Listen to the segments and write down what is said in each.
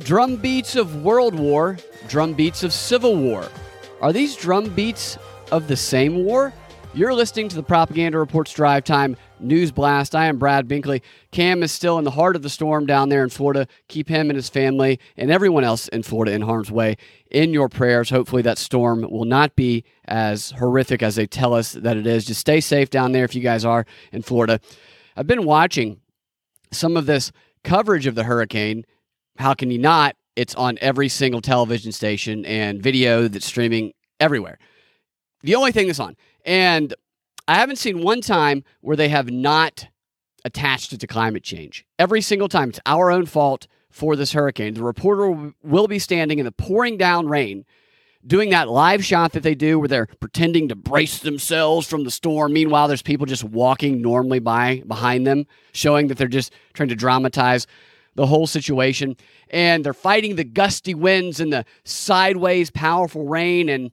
Drum beats of World War, drum beats of Civil War. Are these drum beats of the same war? You're listening to the Propaganda Reports Drive Time News Blast. I am Brad Binkley. Cam is still in the heart of the storm down there in Florida. Keep him and his family and everyone else in Florida in harm's way in your prayers. Hopefully, that storm will not be as horrific as they tell us that it is. Just stay safe down there if you guys are in Florida. I've been watching some of this coverage of the hurricane how can you not? It's on every single television station and video that's streaming everywhere. The only thing that's on. And I haven't seen one time where they have not attached it to climate change. Every single time. It's our own fault for this hurricane. The reporter will be standing in the pouring down rain doing that live shot that they do where they're pretending to brace themselves from the storm. Meanwhile, there's people just walking normally by behind them, showing that they're just trying to dramatize the whole situation. And they're fighting the gusty winds and the sideways powerful rain. And,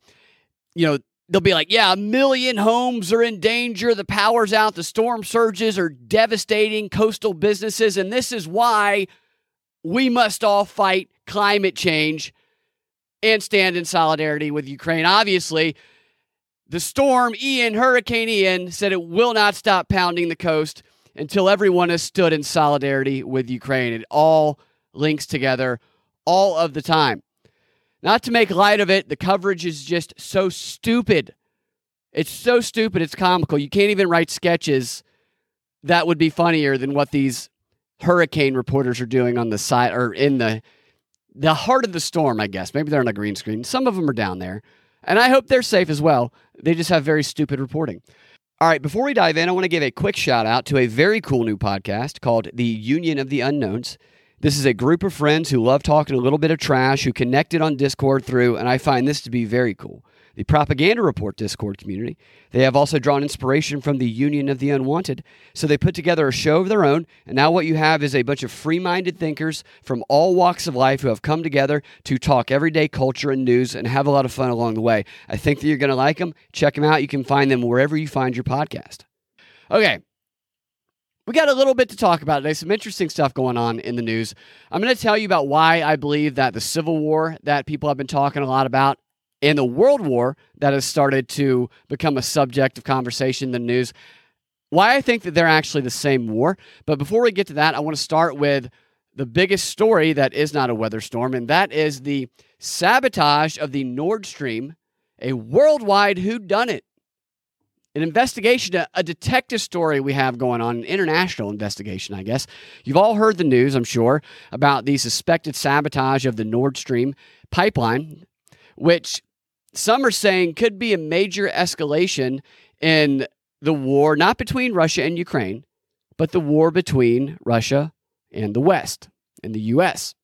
you know, they'll be like, yeah, a million homes are in danger. The power's out. The storm surges are devastating coastal businesses. And this is why we must all fight climate change and stand in solidarity with Ukraine. Obviously, the storm Ian, Hurricane Ian, said it will not stop pounding the coast until everyone has stood in solidarity with Ukraine. It all links together all of the time. Not to make light of it, the coverage is just so stupid. It's so stupid, it's comical. You can't even write sketches that would be funnier than what these hurricane reporters are doing on the side or in the the heart of the storm, I guess. Maybe they're on a green screen. Some of them are down there. And I hope they're safe as well. They just have very stupid reporting. All right, before we dive in, I want to give a quick shout out to a very cool new podcast called The Union of the Unknowns. This is a group of friends who love talking a little bit of trash, who connected on Discord through, and I find this to be very cool the Propaganda Report Discord community. They have also drawn inspiration from the Union of the Unwanted. So they put together a show of their own, and now what you have is a bunch of free minded thinkers from all walks of life who have come together to talk everyday culture and news and have a lot of fun along the way. I think that you're going to like them. Check them out. You can find them wherever you find your podcast. Okay, we got a little bit to talk about today. Some interesting stuff going on in the news. I'm going to tell you about why I believe that the Civil War that people have been talking a lot about and the World War that has started to become a subject of conversation in the news, why I think that they're actually the same war. But before we get to that, I want to start with the biggest story that is not a weather storm, and that is the sabotage of the Nord Stream, a worldwide whodunit. An investigation, a, a detective story we have going on, an international investigation, I guess. You've all heard the news, I'm sure, about the suspected sabotage of the Nord Stream pipeline, which some are saying could be a major escalation in the war, not between Russia and Ukraine, but the war between Russia and the West and the U.S.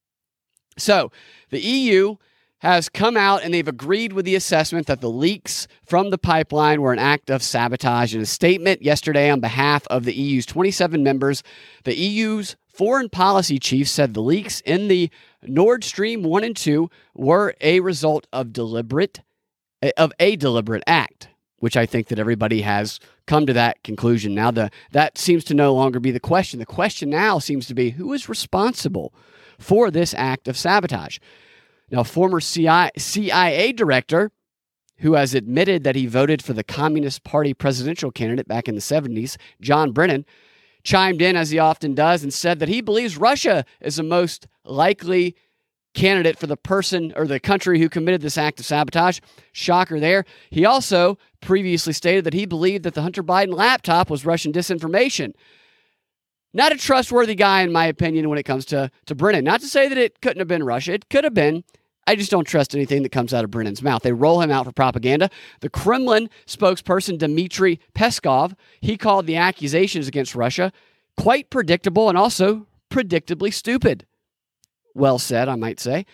So the EU has come out and they've agreed with the assessment that the leaks from the pipeline were an act of sabotage. In a statement yesterday on behalf of the EU's 27 members, the EU's foreign policy chief said the leaks in the Nord Stream 1 and 2 were a result of deliberate of a deliberate act, which I think that everybody has come to that conclusion. Now, the that seems to no longer be the question. The question now seems to be who is responsible for this act of sabotage. Now, former CIA, CIA director who has admitted that he voted for the Communist Party presidential candidate back in the 70s, John Brennan, chimed in as he often does and said that he believes Russia is the most likely candidate for the person or the country who committed this act of sabotage. Shocker there. He also previously stated that he believed that the Hunter Biden laptop was Russian disinformation. Not a trustworthy guy, in my opinion, when it comes to, to Brennan. Not to say that it couldn't have been Russia, it could have been. I just don't trust anything that comes out of Brennan's mouth. They roll him out for propaganda. The Kremlin spokesperson Dmitry Peskov, he called the accusations against Russia quite predictable and also predictably stupid. Well said, I might say.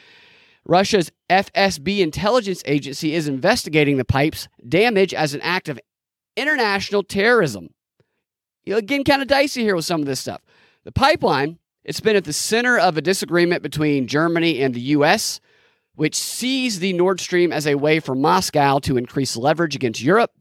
Russia's FSB intelligence agency is investigating the pipe's damage as an act of international terrorism. You know, getting kind of dicey here with some of this stuff. The pipeline, it's been at the center of a disagreement between Germany and the U.S., which sees the Nord Stream as a way for Moscow to increase leverage against Europe.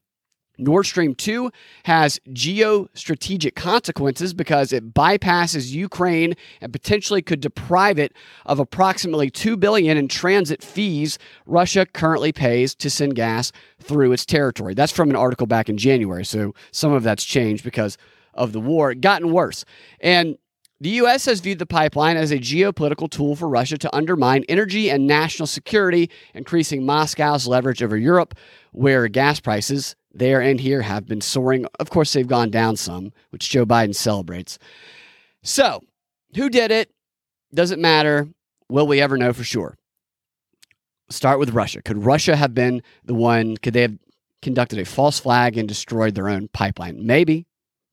Nord Stream 2 has geostrategic consequences because it bypasses Ukraine and potentially could deprive it of approximately 2 billion in transit fees Russia currently pays to send gas through its territory. That's from an article back in January, so some of that's changed because of the war. It gotten worse. And the U.S. has viewed the pipeline as a geopolitical tool for Russia to undermine energy and national security, increasing Moscow's leverage over Europe, where gas prices there and here have been soaring. Of course, they've gone down some, which Joe Biden celebrates. So, who did it? Doesn't matter. Will we ever know for sure? Start with Russia. Could Russia have been the one? Could they have conducted a false flag and destroyed their own pipeline? Maybe.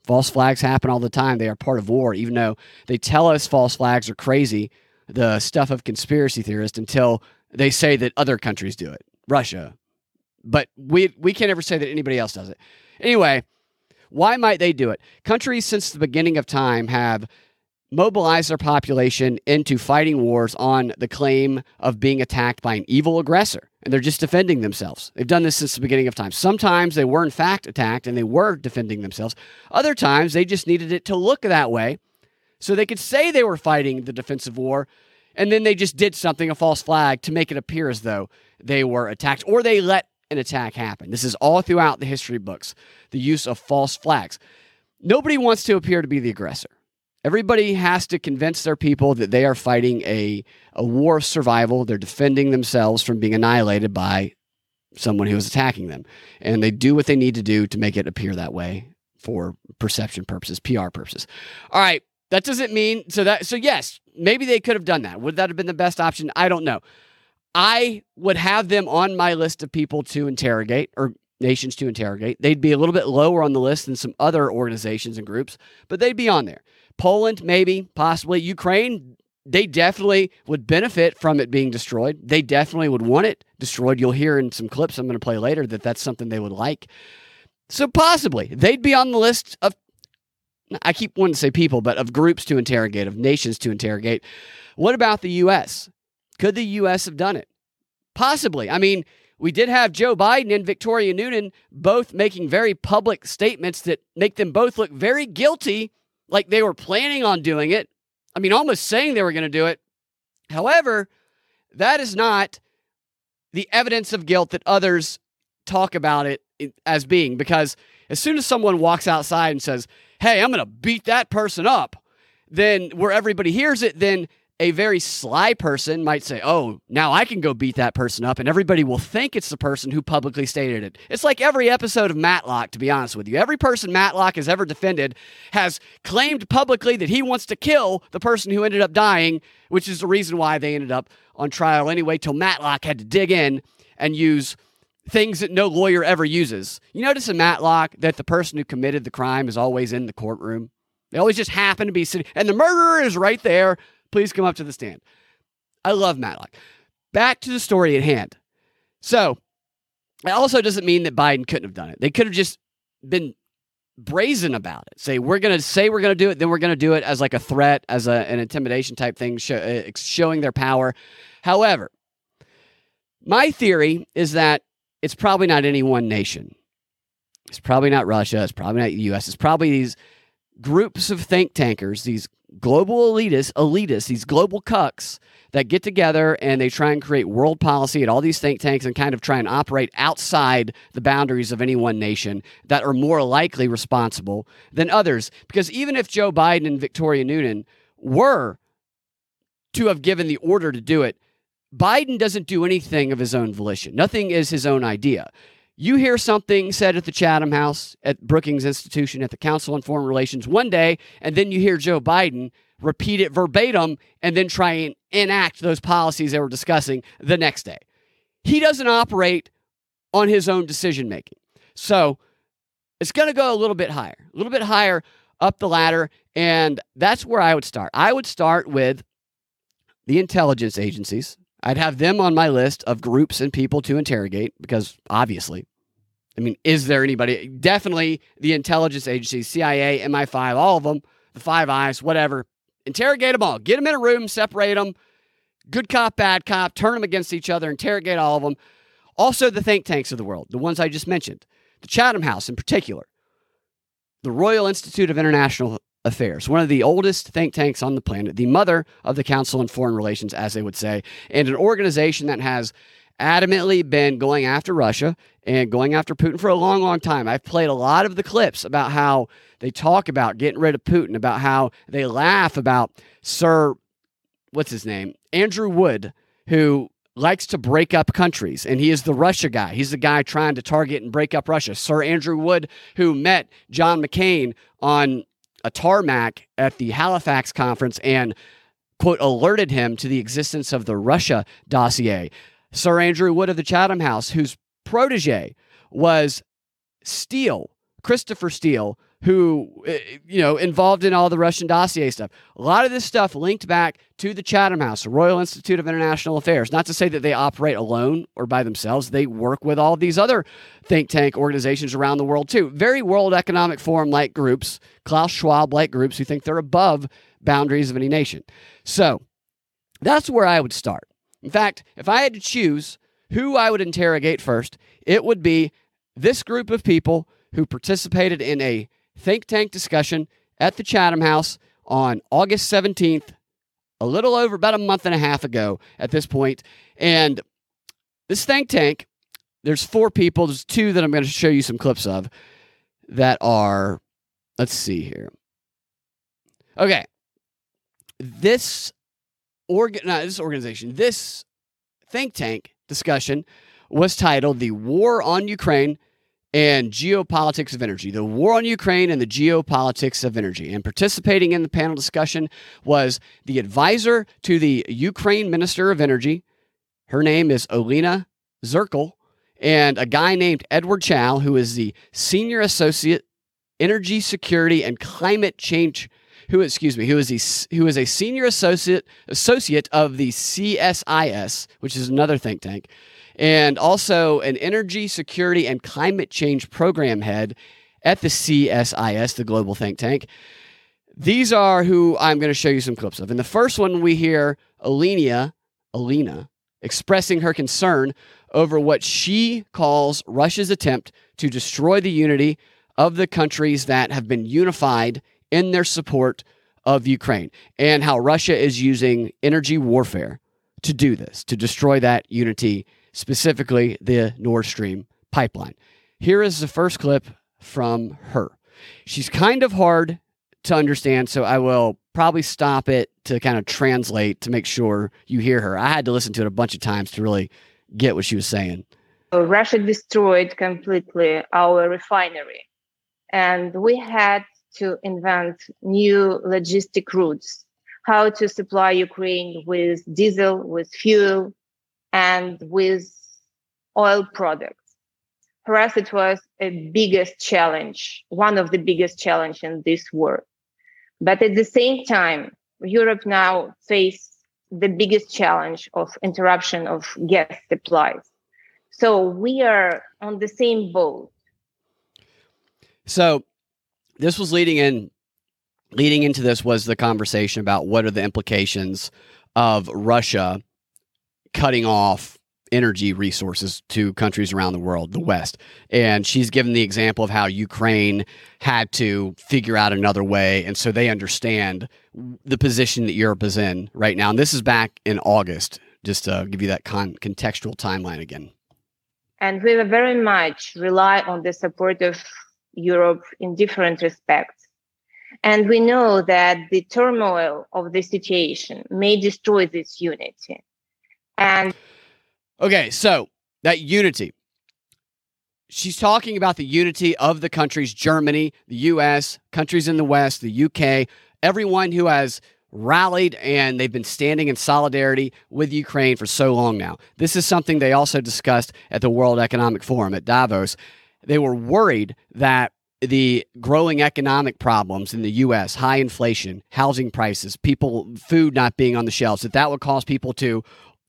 False flags happen all the time. They are part of war, even though they tell us false flags are crazy, the stuff of conspiracy theorists, until they say that other countries do it. Russia, but we we can't ever say that anybody else does it. Anyway, why might they do it? Countries since the beginning of time have mobilized their population into fighting wars on the claim of being attacked by an evil aggressor. And they're just defending themselves. They've done this since the beginning of time. Sometimes they were, in fact, attacked and they were defending themselves. Other times they just needed it to look that way so they could say they were fighting the defensive war. And then they just did something, a false flag, to make it appear as though they were attacked or they let an attack happen. This is all throughout the history books, the use of false flags. Nobody wants to appear to be the aggressor. Everybody has to convince their people that they are fighting a, a war of survival. They're defending themselves from being annihilated by someone who is attacking them. And they do what they need to do to make it appear that way for perception purposes, PR purposes. All right. That doesn't mean so that so yes, maybe they could have done that. Would that have been the best option? I don't know. I would have them on my list of people to interrogate or nations to interrogate. They'd be a little bit lower on the list than some other organizations and groups, but they'd be on there. Poland, maybe, possibly. Ukraine, they definitely would benefit from it being destroyed. They definitely would want it destroyed. You'll hear in some clips I'm going to play later that that's something they would like. So possibly they'd be on the list of, I keep wanting to say people, but of groups to interrogate, of nations to interrogate. What about the U.S.? Could the U.S. have done it? Possibly. I mean, we did have Joe Biden and Victoria Nuland both making very public statements that make them both look very guilty, like they were planning on doing it. I mean, almost saying they were going to do it. However, that is not the evidence of guilt that others talk about it as being, because as soon as someone walks outside and says, Hey, I'm going to beat that person up, then where everybody hears it, then a very sly person might say, Oh, now I can go beat that person up, and everybody will think it's the person who publicly stated it. It's like every episode of Matlock, to be honest with you. Every person Matlock has ever defended has claimed publicly that he wants to kill the person who ended up dying, which is the reason why they ended up on trial anyway, till Matlock had to dig in and use things that no lawyer ever uses. You notice in Matlock that the person who committed the crime is always in the courtroom. They always just happen to be sitting, and the murderer is right there please come up to the stand. I love Matlock. Back to the story at hand. So, it also doesn't mean that Biden couldn't have done it. They could have just been brazen about it. Say we're going to say we're going to do it, then we're going to do it as like a threat, as a, an intimidation type thing, uh, showing their power. However, my theory is that it's probably not any one nation. It's probably not Russia. It's probably not the U.S. It's probably these groups of think tankers, these global elitists, elitists, these global cucks that get together and they try and create world policy at all these think tanks and kind of try and operate outside the boundaries of any one nation that are more likely responsible than others. Because even if Joe Biden and Victoria Nuland were to have given the order to do it, Biden doesn't do anything of his own volition. Nothing is his own idea. You hear something said at the Chatham House, at Brookings Institution, at the Council on Foreign Relations one day, and then you hear Joe Biden repeat it verbatim and then try and enact those policies they were discussing the next day. He doesn't operate on his own decision making. So it's going to go a little bit higher, a little bit higher up the ladder. And that's where I would start. I would start with the intelligence agencies, I'd have them on my list of groups and people to interrogate because obviously, I mean, is there anybody? Definitely the intelligence agencies, CIA, MI5, all of them, the Five Eyes, whatever. Interrogate them all. Get them in a room, separate them. Good cop, bad cop, turn them against each other, interrogate all of them. Also, the think tanks of the world, the ones I just mentioned. the Chatham House in particular, the Royal Institute of International Affairs, one of the oldest think tanks on the planet, the mother of the Council on Foreign Relations, as they would say, and an organization that has adamantly been going after Russia and going after Putin for a long, long time. I've played a lot of the clips about how they talk about getting rid of Putin, about how they laugh about Sir, what's his name? Andrew Wood, who likes to break up countries, and he is the Russia guy. He's the guy trying to target and break up Russia. Sir Andrew Wood, who met John McCain on a tarmac at the Halifax conference and quote alerted him to the existence of the Russia dossier. Sir Andrew Wood of the Chatham House, whose protege was Steele, Christopher Steele, who, eh, you know, involved in all the Russian dossier stuff. A lot of this stuff linked back to the Chatham House, the Royal Institute of International Affairs. Not to say that they operate alone or by themselves, they work with all these other think tank organizations around the world too. Very World Economic Forum like groups, Klaus Schwab like groups who think they're above boundaries of any nation. So that's where I would start. In fact, if I had to choose who I would interrogate first, it would be this group of people who participated in a think tank discussion at the Chatham House on August 17th, a little over about a month and a half ago at this point. And this think tank, there's four people, there's two that I'm going to show you some clips of that are, let's see here. Okay. This organ, no, this organization, this think tank discussion was titled The War on Ukraine and Geopolitics of Energy, the war on Ukraine and the geopolitics of energy. And participating in the panel discussion was the advisor to the Ukraine Minister of Energy. Her name is Olena Zerkal and a guy named Edward Chow, who is the Senior Associate Energy Security and Climate Change who excuse me, who is a, who is a senior associate associate of the CSIS, which is another think tank, and also an energy security and climate change program head at the CSIS, the global think tank. These are who I'm going to show you some clips of. In the first one, we hear Alenia, Alina, expressing her concern over what she calls Russia's attempt to destroy the unity of the countries that have been unified in their support of Ukraine and how Russia is using energy warfare to do this, to destroy that unity specifically the Nord Stream pipeline. Here is the first clip from her. She's kind of hard to understand, so I will probably stop it to kind of translate to make sure you hear her. I had to listen to it a bunch of times to really get what she was saying. Russia destroyed completely our refinery, and we had to invent new logistic routes how to supply Ukraine with diesel, with fuel, and with oil products. For us, it was a biggest challenge, one of the biggest challenge in this war. But at the same time, Europe now face the biggest challenge of interruption of gas supplies. So we are on the same boat. So this was leading in leading into this was the conversation about what are the implications of Russia cutting off energy resources to countries around the world, the West. And she's given the example of how Ukraine had to figure out another way. And so they understand the position that Europe is in right now. And this is back in August, just to give you that con- contextual timeline again. And we very much rely on the support of Europe in different respects. And we know that the turmoil of the situation may destroy this unity. And okay, so that unity. She's talking about the unity of the countries Germany, the US, countries in the West, the UK, everyone who has rallied and they've been standing in solidarity with Ukraine for so long now. This is something they also discussed at the World Economic Forum at Davos. They were worried that the growing economic problems in the U.S., high inflation, housing prices, people, food not being on the shelves, that that would cause people to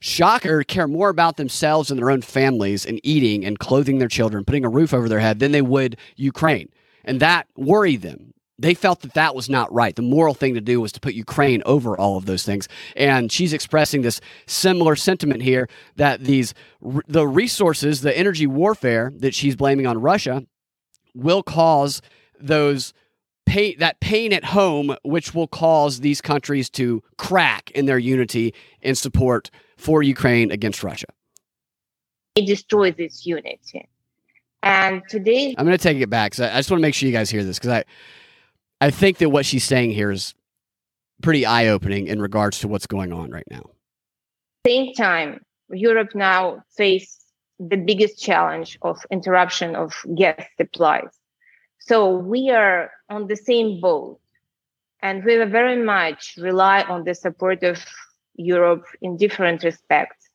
shocker care more about themselves and their own families and eating and clothing their children, putting a roof over their head than they would Ukraine. And that worried them. They felt that that was not right. The moral thing to do was to put Ukraine over all of those things. And she's expressing this similar sentiment here that these the resources, the energy warfare that she's blaming on Russia will cause those pain that pain at home which will cause these countries to crack in their unity and support for Ukraine against Russia. It destroys its unity. And today I'm going to take it back So I, just want to make sure you guys hear this cuz I I think that what she's saying here is pretty eye-opening in regards to what's going on right now. Same time, Europe now faces the biggest challenge of interruption of gas supplies. So we are on the same boat and we very much rely on the support of Europe in different respects.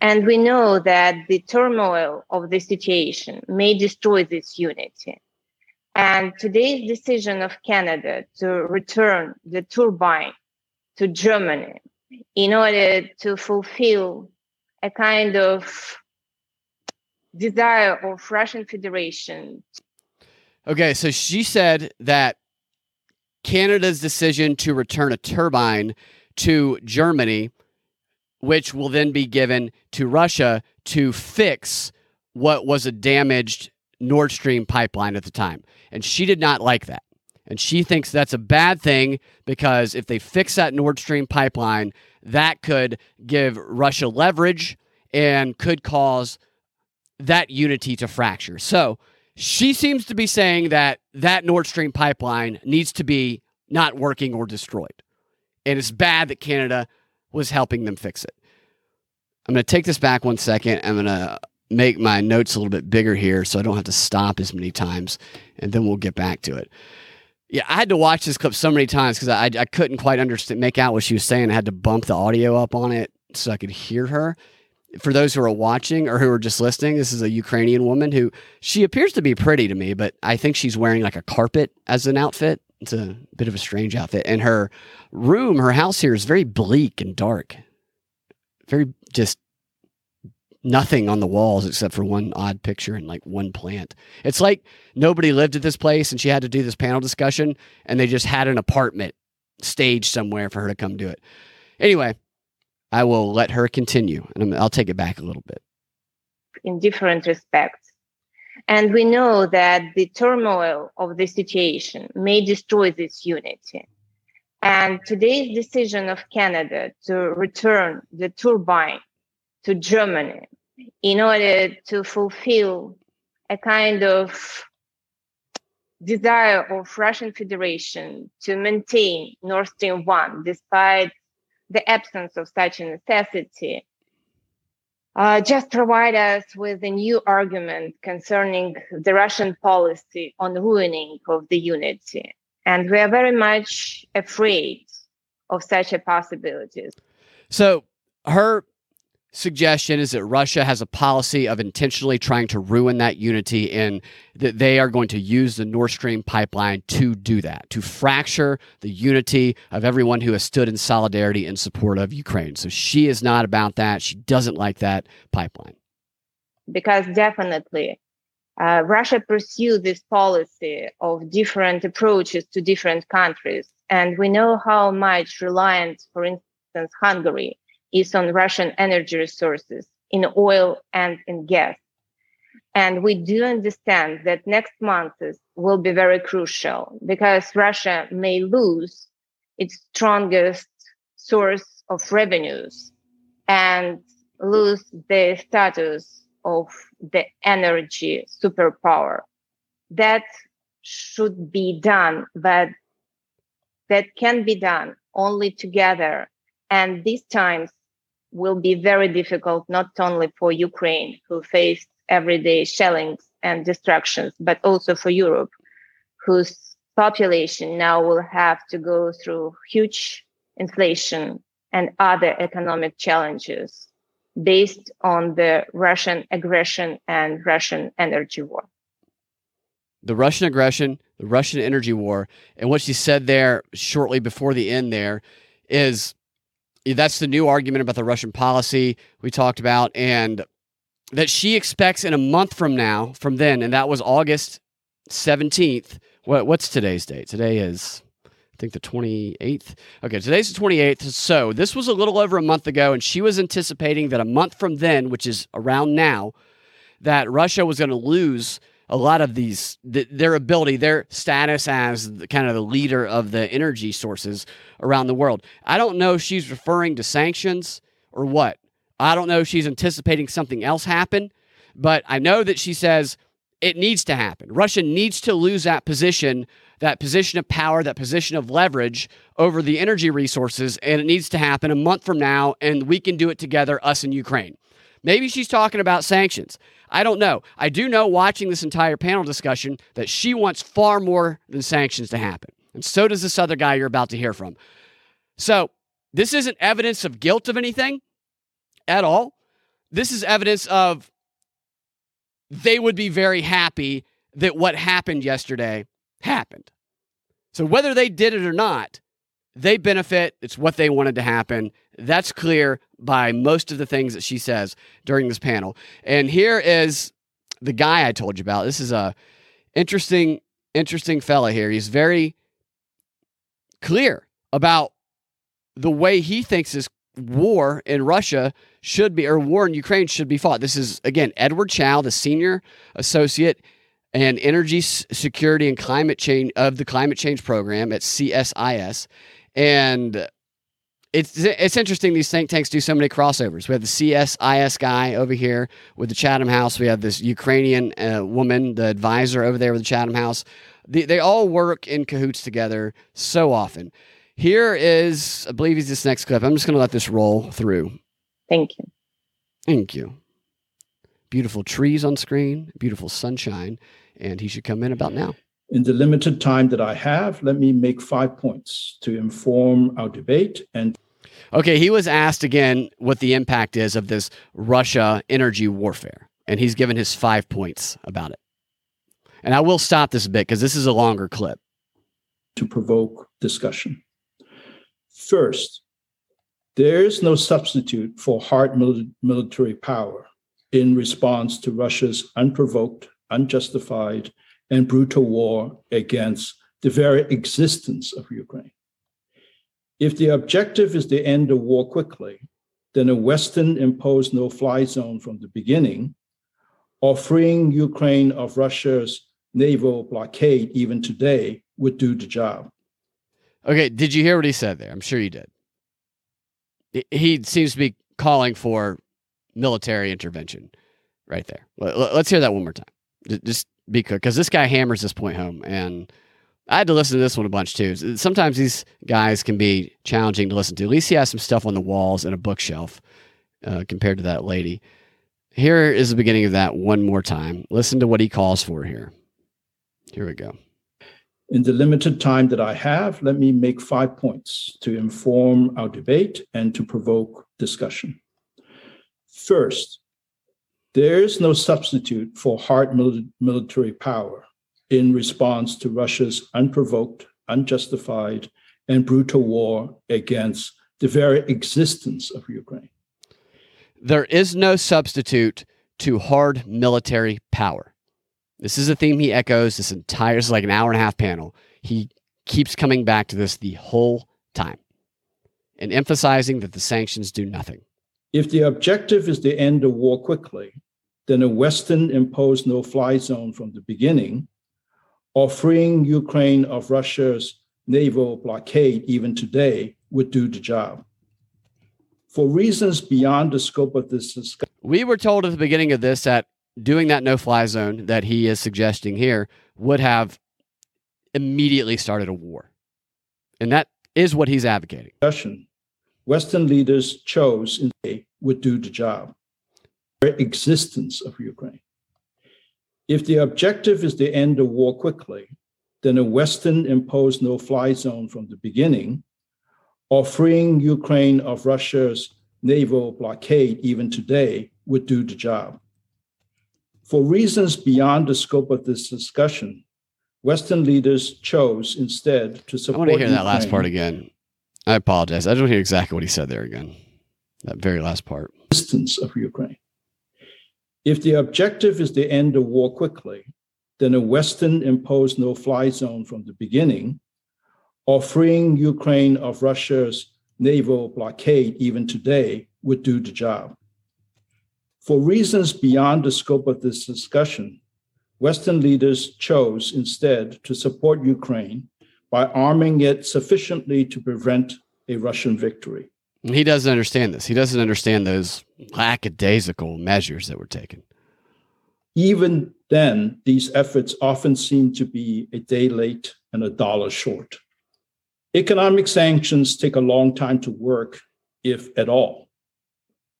And we know that the turmoil of the situation may destroy this unity. And today's decision of Canada to return the turbine to Germany in order to fulfill a kind of desire of Russian Federation. Okay, so she said that Canada's decision to return a turbine to Germany, which will then be given to Russia to fix what was a damaged Nord Stream pipeline at the time. And she did not like that. And she thinks that's a bad thing because if they fix that Nord Stream pipeline, that could give Russia leverage and could cause that unity to fracture. So she seems to be saying that that Nord Stream pipeline needs to be not working or destroyed. And it's bad that Canada was helping them fix it. I'm going to take this back one second. I'm going to make my notes a little bit bigger here so I don't have to stop as many times, and then we'll get back to it. Yeah, I had to watch this clip so many times because I, I couldn't quite understand, make out what she was saying. I had to bump the audio up on it so I could hear her. For those who are watching or who are just listening, this is a Ukrainian woman who she appears to be pretty to me, but I think she's wearing like a carpet as an outfit. It's a bit of a strange outfit. And her room, her house here is very bleak and dark. Very just nothing on the walls except for one odd picture and like one plant. It's like nobody lived at this place and she had to do this panel discussion and they just had an apartment staged somewhere for her to come do it. Anyway, I will let her continue and I'll take it back a little bit. In different respects. And we know that the turmoil of the situation may destroy this unity. And today's decision of Canada to return the turbine to Germany in order to fulfill a kind of desire of Russian Federation to maintain Nord Stream 1 despite the absence of such a necessity uh, just provide us with a new argument concerning the Russian policy on ruining of the unity. And we are very much afraid of such a possibility. So her suggestion is that Russia has a policy of intentionally trying to ruin that unity and that they are going to use the Nord Stream pipeline to do that, to fracture the unity of everyone who has stood in solidarity in support of Ukraine. So she is not about that. She doesn't like that pipeline. Because definitely uh, Russia pursued this policy of different approaches to different countries. And we know how much reliant, for instance, Hungary is on Russian energy resources in oil and in gas. And we do understand that next months will be very crucial because Russia may lose its strongest source of revenues and lose the status of the energy superpower. That should be done, but that can be done only together. And these times will be very difficult, not only for Ukraine, who faced everyday shellings and destructions, but also for Europe, whose population now will have to go through huge inflation and other economic challenges based on the Russian aggression and Russian energy war. The Russian aggression, the Russian energy war, and what she said there shortly before the end there is that's the new argument about the Russian policy we talked about, and that she expects in a month from now, from then, and that was August 17th. What, what's today's date? Today is, I think, the 28th. Okay, today's the 28th. So this was a little over a month ago, and she was anticipating that a month from then, which is around now, that Russia was going to lose a lot of these th- their ability, their status as the, kind of the leader of the energy sources around the world. I don't know if she's referring to sanctions or what. I don't know if she's anticipating something else happen, but I know that she says it needs to happen. Russia needs to lose that position, that position of power, that position of leverage over the energy resources, and it needs to happen a month from now, and we can do it together, us and Ukraine. Maybe she's talking about sanctions. I don't know. I do know watching this entire panel discussion that she wants far more than sanctions to happen. And so does this other guy you're about to hear from. So, this isn't evidence of guilt of anything at all. This is evidence of they would be very happy that what happened yesterday happened. So whether they did it or not, they benefit. It's what they wanted to happen. That's clear by most of the things that she says during this panel. And here is the guy I told you about. This is a interesting, interesting fella here. He's very clear about the way he thinks this war in Russia should be, or war in Ukraine should be fought. This is, again, Edward Chow, the senior associate and energy security and climate change of the climate change program at CSIS. And it's it's interesting these think tanks do so many crossovers. We have the CSIS guy over here with the Chatham House. We have this Ukrainian uh, woman, the advisor over there with the Chatham House. The, they all work in cahoots together so often. Here is, I believe, is this next clip. I'm just going to let this roll through. Thank you. Thank you. Beautiful trees on screen, beautiful sunshine, and he should come in about now. In the limited time that I have, let me make five points to inform our debate and Okay, he was asked again what the impact is of this Russia energy warfare, and he's given his five points about it. And I will stop this a bit because this is a longer clip. To provoke discussion. First, there is no substitute for hard military power in response to Russia's unprovoked, unjustified, and brutal war against the very existence of Ukraine. If the objective is to end the war quickly, then a Western imposed no fly zone from the beginning, or freeing Ukraine of Russia's naval blockade even today would do the job. Okay, did you hear what he said there? I'm sure you did. He seems to be calling for military intervention right there. Let's hear that one more time. Just be quick, because this guy hammers this point home, and I had to listen to this one a bunch too. Sometimes these guys can be challenging to listen to. At least he has some stuff on the walls and a bookshelf uh, compared to that lady. Here is the beginning of that one more time. Listen to what he calls for here. Here we go. In the limited time that I have, let me make five points to inform our debate and to provoke discussion. First, there is no substitute for hard military power in response to Russia's unprovoked, unjustified, and brutal war against the very existence of Ukraine. There is no substitute to hard military power. This is a theme he echoes this entire, this is like an hour and a half panel. He keeps coming back to this the whole time and emphasizing that the sanctions do nothing. If the objective is to end the war quickly, then a Western imposed no fly zone from the beginning, or freeing Ukraine of Russia's naval blockade even today would do the job. For reasons beyond the scope of this discussion. We were told at the beginning of this that doing that no fly zone that he is suggesting here would have immediately started a war. And that is what he's advocating. Western leaders chose in would do the job. The existence of Ukraine. If the objective is to end the war quickly, then a Western imposed no fly zone from the beginning, or freeing Ukraine of Russia's naval blockade even today would do the job. For reasons beyond the scope of this discussion, Western leaders chose instead to support. I want to hear Ukraine. that last part again. I apologize. I don't hear exactly what he said there again. That very last part. Distance of Ukraine. If the objective is to end the war quickly, then a Western imposed no fly zone from the beginning, or freeing Ukraine of Russia's naval blockade even today would do the job. For reasons beyond the scope of this discussion, Western leaders chose instead to support Ukraine by arming it sufficiently to prevent a Russian victory. He doesn't understand this. He doesn't understand those lackadaisical measures that were taken. Even then, these efforts often seem to be a day late and a dollar short. Economic sanctions take a long time to work, if at all.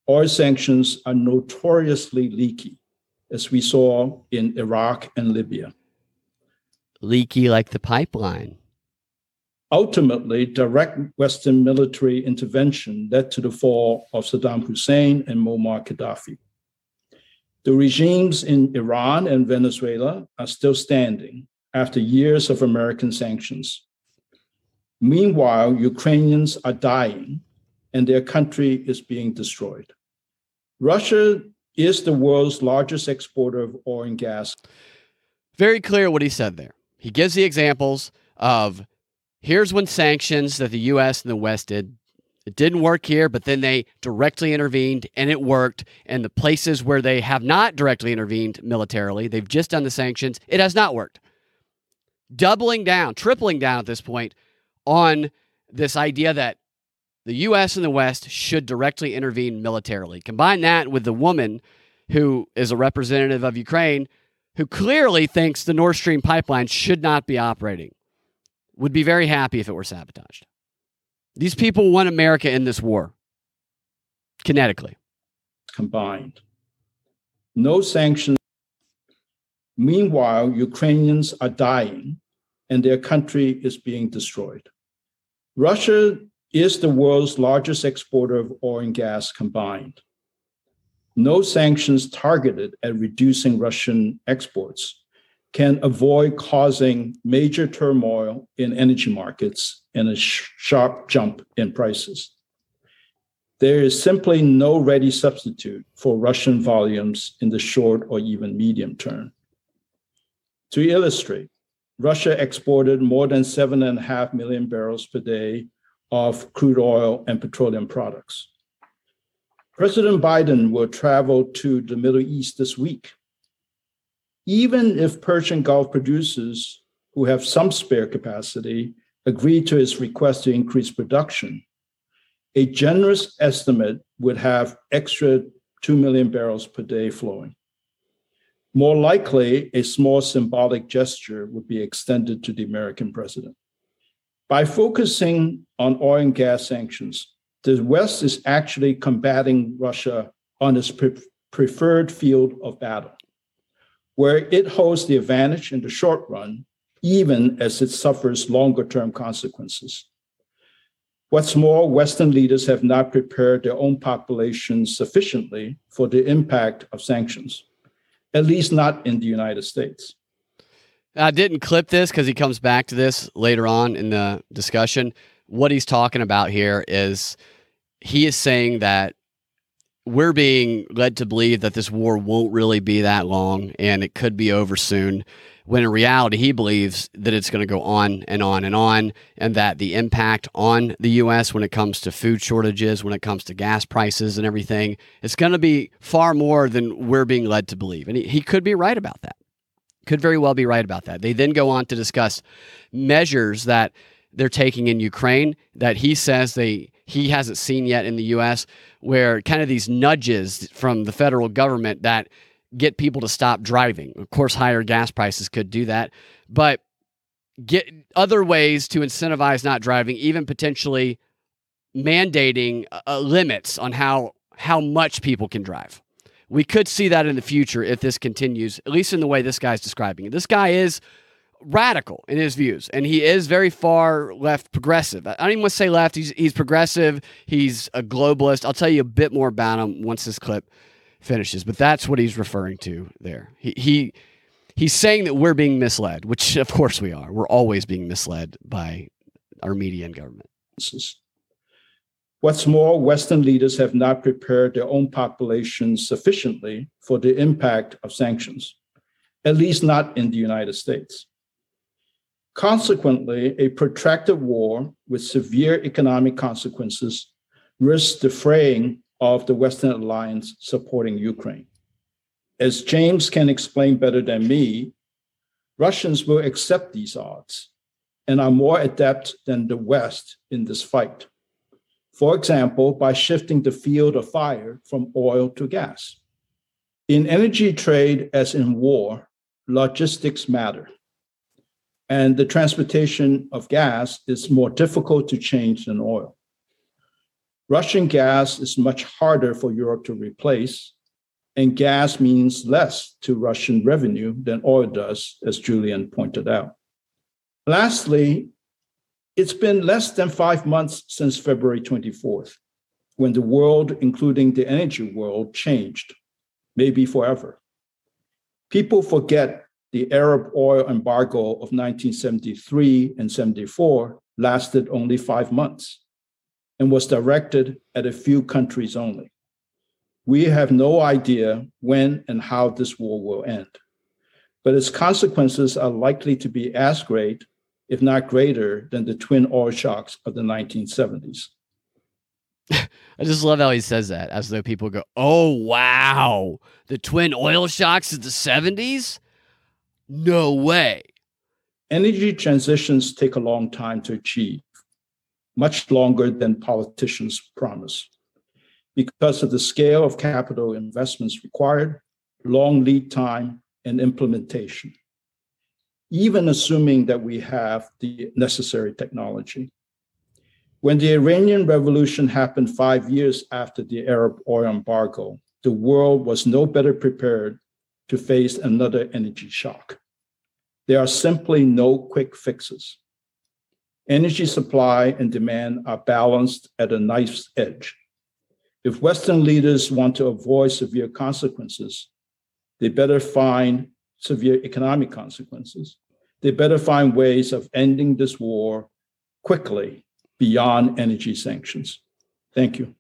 Oil sanctions are notoriously leaky, as we saw in Iraq and Libya. Leaky like the pipeline. Ultimately, direct Western military intervention led to the fall of Saddam Hussein and Muammar Gaddafi. The regimes in Iran and Venezuela are still standing after years of American sanctions. Meanwhile, Ukrainians are dying and their country is being destroyed. Russia is the world's largest exporter of oil and gas. Very clear what he said there. He gives the examples of here's when sanctions that the US and the West did it didn't work here, but then they directly intervened and it worked. And the places where they have not directly intervened militarily, they've just done the sanctions, it has not worked. Doubling down, tripling down at this point on this idea that the US and the West should directly intervene militarily. Combine that with the woman who is a representative of Ukraine who clearly thinks the Nord Stream pipeline should not be operating would be very happy if it were sabotaged. These people want America in this war, kinetically. Combined. No sanctions. Meanwhile, Ukrainians are dying and their country is being destroyed. Russia is the world's largest exporter of oil and gas combined. No sanctions targeted at reducing Russian exports can avoid causing major turmoil in energy markets and a sh- sharp jump in prices. There is simply no ready substitute for Russian volumes in the short or even medium term. To illustrate, Russia exported more than seven and a half million barrels per day of crude oil and petroleum products. President Biden will travel to the Middle East this week even if Persian Gulf producers who have some spare capacity agree to his request to increase production, a generous estimate would have extra 2 million barrels per day flowing. More likely, a small symbolic gesture would be extended to the American president. By focusing on oil and gas sanctions, the West is actually combating Russia on its pre- preferred field of battle where it holds the advantage in the short run, even as it suffers longer term consequences. What's more, Western leaders have not prepared their own populations sufficiently for the impact of sanctions, at least not in the United States. I didn't clip this because he comes back to this later on in the discussion. What he's talking about here is he is saying that we're being led to believe that this war won't really be that long and it could be over soon. When in reality, he believes that it's going to go on and on and on, and that the impact on the U.S. when it comes to food shortages, when it comes to gas prices and everything, it's going to be far more than we're being led to believe. And he, he could be right about that. Could very well be right about that. They then go on to discuss measures that they're taking in Ukraine that he says they he hasn't seen yet in the US where kind of these nudges from the federal government that get people to stop driving. Of course, higher gas prices could do that, but get other ways to incentivize not driving, even potentially mandating uh, limits on how how much people can drive. We could see that in the future if this continues, at least in the way this guy's describing it. This guy is radical in his views, and he is very far left progressive. I don't even want to say left. He's he's progressive. He's a globalist. I'll tell you a bit more about him once this clip finishes. But that's what he's referring to there. He he he's saying that we're being misled, which of course we are. We're always being misled by our media and government. What's more, Western leaders have not prepared their own populations sufficiently for the impact of sanctions, at least not in the United States. Consequently, a protracted war with severe economic consequences risks the fraying of the Western alliance supporting Ukraine. As James can explain better than me, Russians will accept these odds and are more adept than the West in this fight. For example, by shifting the field of fire from oil to gas. In energy trade, as in war, logistics matter. And the transportation of gas is more difficult to change than oil. Russian gas is much harder for Europe to replace, and gas means less to Russian revenue than oil does, as Julian pointed out. Lastly, it's been less than five months since February 24th, when the world, including the energy world, changed, maybe forever. People forget the Arab oil embargo of 1973 and 74 lasted only five months and was directed at a few countries only. We have no idea when and how this war will end, but its consequences are likely to be as great, if not greater, than the twin oil shocks of the 1970s. I just love how he says that, as though people go, Oh, wow, the twin oil shocks of the 70s? No way. Energy transitions take a long time to achieve, much longer than politicians promise. Because of the scale of capital investments required, long lead time, and implementation, even assuming that we have the necessary technology. When the Iranian Revolution happened five years after the Arab oil embargo, the world was no better prepared to face another energy shock. There are simply no quick fixes. Energy supply and demand are balanced at a knife's edge. If Western leaders want to avoid severe consequences, they better find severe economic consequences. They better find ways of ending this war quickly beyond energy sanctions. Thank you.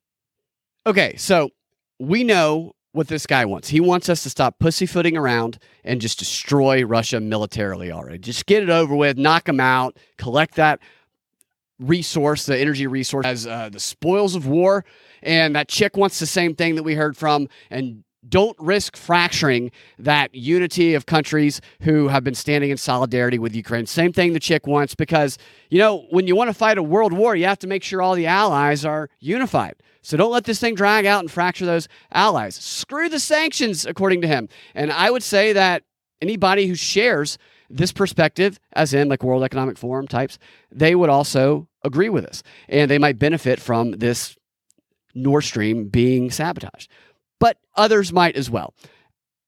Okay, so we know what this guy wants. He wants us to stop pussyfooting around and just destroy Russia militarily already. Just get it over with, knock them out, collect that resource, the energy resource, as uh, the spoils of war. And that chick wants the same thing that we heard from. And don't risk fracturing that unity of countries who have been standing in solidarity with Ukraine. Same thing the chick wants because, you know, when you want to fight a world war, you have to make sure all the allies are unified. So don't let this thing drag out and fracture those allies. Screw the sanctions, according to him. And I would say that anybody who shares this perspective, as in like World Economic Forum types, they would also agree with us. And they might benefit from this Nord Stream being sabotaged. But others might as well.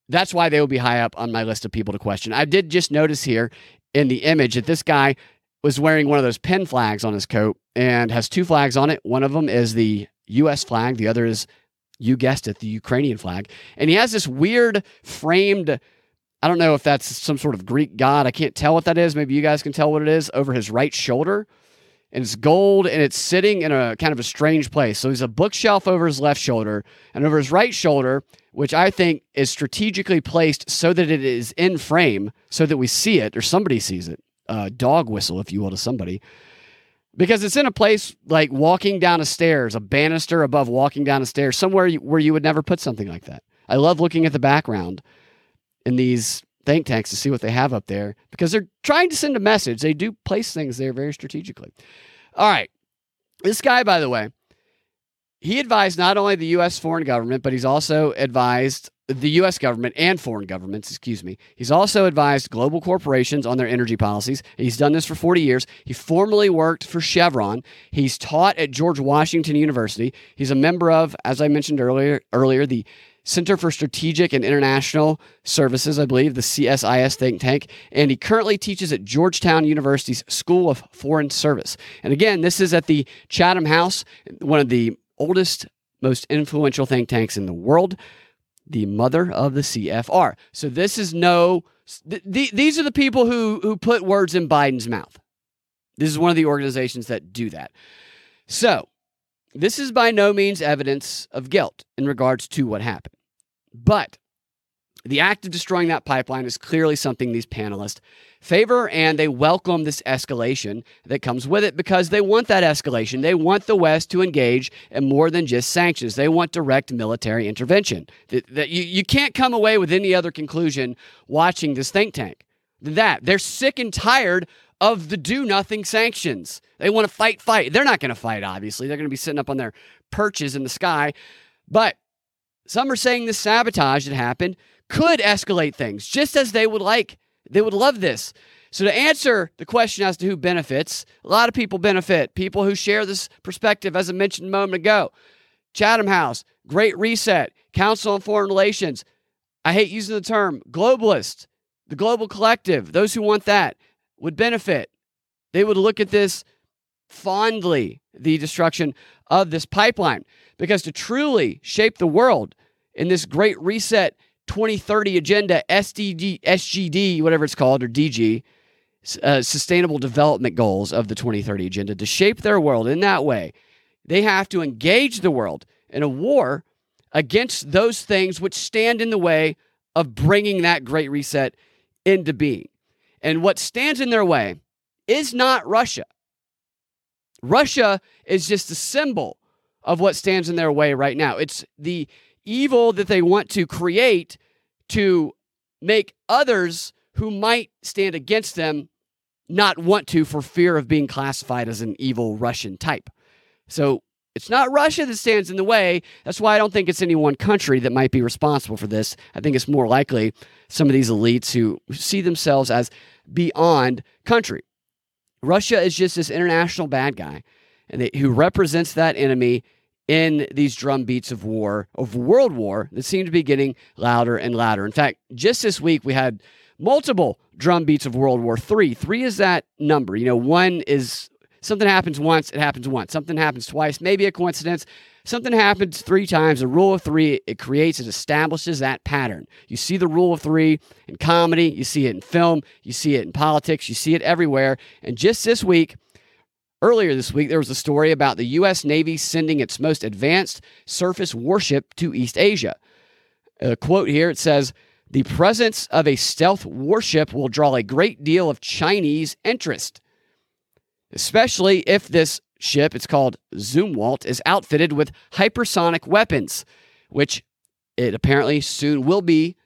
That's why they will be high up on my list of people to question. I did just notice here in the image that this guy was wearing one of those pin flags on his coat and has two flags on it. One of them is the US flag, the other is, you guessed it, the Ukrainian flag. And he has this weird framed, I don't know if that's some sort of Greek god. I can't tell what that is. Maybe you guys can tell what it is over his right shoulder. And it's gold and it's sitting in a kind of a strange place. So he's a bookshelf over his left shoulder and over his right shoulder, which I think is strategically placed so that it is in frame so that we see it or somebody sees it. Uh, dog whistle, if you will, to somebody because it's in a place like walking down a stairs, a banister above walking down a stairs, somewhere where you would never put something like that. I love looking at the background in these think tanks to see what they have up there because they're trying to send a message. They do place things there very strategically. All right. This guy, by the way, he advised not only the U.S. foreign government, but he's also advised the U.S. government and foreign governments, excuse me. He's also advised global corporations on their energy policies. He's done this for 40 years. He formerly worked for Chevron. He's taught at George Washington University. He's a member of, as I mentioned earlier, earlier the Center for Strategic and International Services, I believe, the CSIS think tank, and he currently teaches at Georgetown University's School of Foreign Service. And again, this is at the Chatham House, one of the oldest, most influential think tanks in the world the mother of the CFR. So this is no. Th- th- these are the people who who put words in Biden's mouth. This is one of the organizations that do that. So this is by no means evidence of guilt in regards to what happened. But The act of destroying that pipeline is clearly something these panelists favor, and they welcome this escalation that comes with it because they want that escalation. They want the West to engage in more than just sanctions. They want direct military intervention. That, you, can't come away with any other conclusion watching this think tank that. They're sick and tired of the do nothing sanctions. They want to fight, fight. They're not going to fight, obviously. They're going to be sitting up on their perches in the sky. But some are saying the sabotage that happened could escalate things just as they would like. They would love this. So, to answer the question as to who benefits, a lot of people benefit. People who share this perspective, as I mentioned a moment ago. Chatham House, Great Reset, Council on Foreign Relations. I hate using the term globalist, the global collective, those who want that would benefit. They would look at this fondly, the destruction of this pipeline, because to truly shape the world in this Great Reset 2030 agenda, SDG, SGD, whatever it's called, or DG, uh, Sustainable Development Goals of the 2030 agenda, to shape their world in that way, they have to engage the world in a war against those things which stand in the way of bringing that Great Reset into being. And what stands in their way is not Russia. Russia is just a symbol of what stands in their way right now. It's the evil that they want to create to make others who might stand against them not want to for fear of being classified as an evil Russian type. So it's not Russia that stands in the way. That's why I don't think it's any one country that might be responsible for this. I think it's more likely some of these elites who see themselves as beyond country. Russia is just this international bad guy and they, who represents that enemy in these drum beats of war, of world war, that seem to be getting louder and louder. In fact, just this week we had multiple drum beats of World War III. Three is that number. You know, one is something happens once, it happens once. Something happens twice, maybe a coincidence. Something happens three times. The rule of three, it creates, it establishes that pattern. You see the rule of three in comedy, you see it in film, you see it in politics, you see it everywhere. And just this week, Earlier this week, there was a story about the U.S. Navy sending its most advanced surface warship to East Asia. A quote here it says, The presence of a stealth warship will draw a great deal of Chinese interest, especially if this ship, it's called Zumwalt, is outfitted with hypersonic weapons, which it apparently soon will be